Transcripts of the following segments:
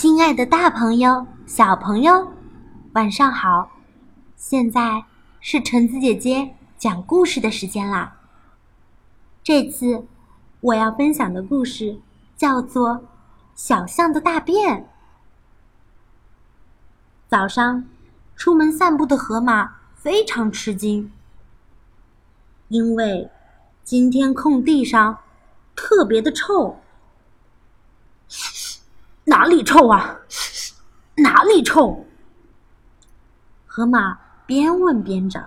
亲爱的大朋友、小朋友，晚上好！现在是橙子姐姐讲故事的时间啦。这次我要分享的故事叫做《小象的大便》。早上出门散步的河马非常吃惊，因为今天空地上特别的臭。哪里臭啊？哪里臭？河马边问边找。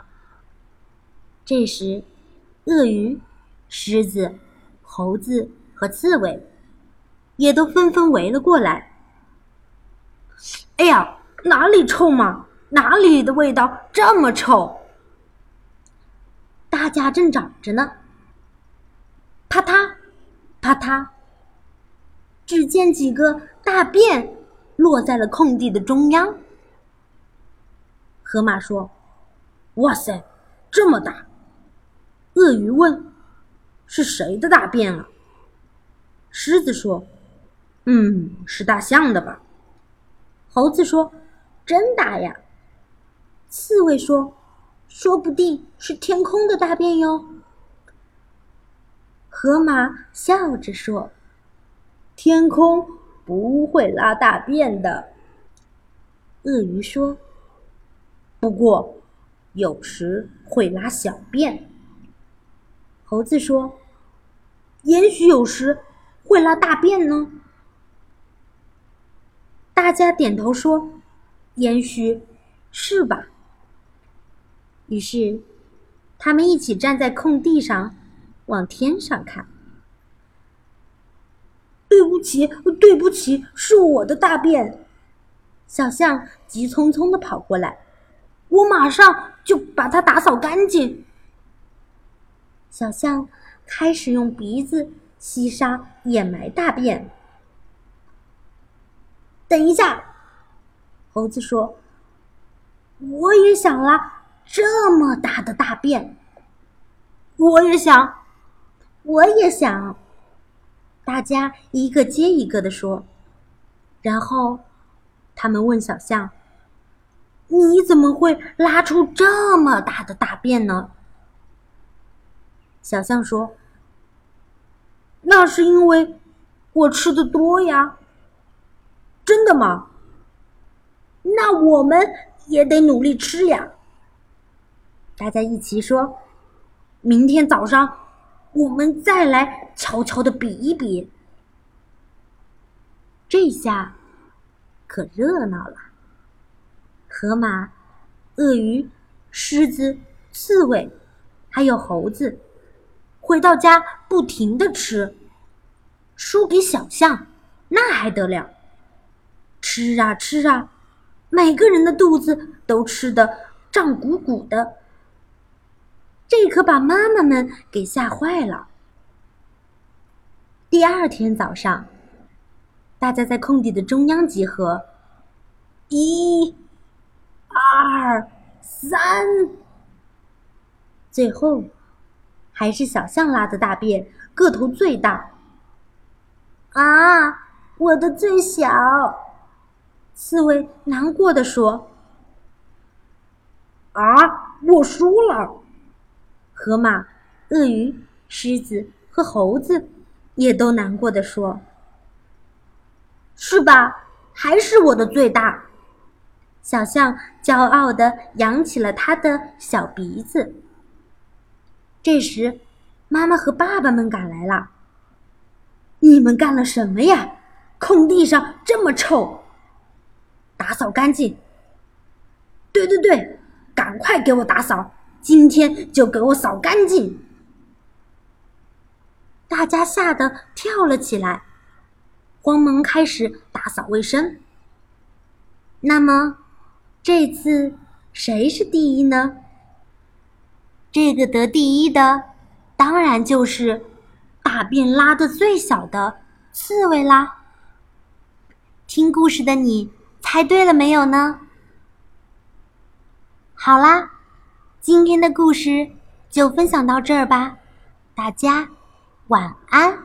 这时，鳄鱼、狮子、猴子和刺猬也都纷纷围了过来。哎呀，哪里臭嘛？哪里的味道这么臭？大家正找着呢。啪嗒，啪嗒。只见几个大便落在了空地的中央。河马说：“哇塞，这么大！”鳄鱼问：“是谁的大便啊？”狮子说：“嗯，是大象的吧？”猴子说：“真大呀！”刺猬说：“说不定是天空的大便哟。”河马笑着说。天空不会拉大便的，鳄鱼说。不过，有时会拉小便。猴子说：“也许有时会拉大便呢。”大家点头说：“也许是吧。”于是，他们一起站在空地上，往天上看。对不起，对不起，是我的大便。小象急匆匆的跑过来，我马上就把它打扫干净。小象开始用鼻子吸沙掩埋大便。等一下，猴子说：“我也想拉这么大的大便。”我也想，我也想。大家一个接一个的说，然后他们问小象：“你怎么会拉出这么大的大便呢？”小象说：“那是因为我吃的多呀。”真的吗？那我们也得努力吃呀。大家一起说：“明天早上。”我们再来悄悄的比一比，这下可热闹了。河马、鳄鱼、狮子、刺猬，还有猴子，回到家不停的吃。输给小象，那还得了？吃啊吃啊，每个人的肚子都吃的胀鼓鼓的。这可把妈妈们给吓坏了。第二天早上，大家在空地的中央集合，一、二、三，最后还是小象拉的大便个头最大。啊，我的最小！刺猬难过的说：“啊，我输了。”河马、鳄鱼、狮子和猴子也都难过的说：“是吧？还是我的最大。”小象骄傲的扬起了它的小鼻子。这时，妈妈和爸爸们赶来了。“你们干了什么呀？空地上这么臭，打扫干净。”“对对对，赶快给我打扫。”今天就给我扫干净！大家吓得跳了起来，慌忙开始打扫卫生。那么，这次谁是第一呢？这个得第一的，当然就是大便拉的最小的刺猬啦。听故事的你猜对了没有呢？好啦。今天的故事就分享到这儿吧，大家晚安。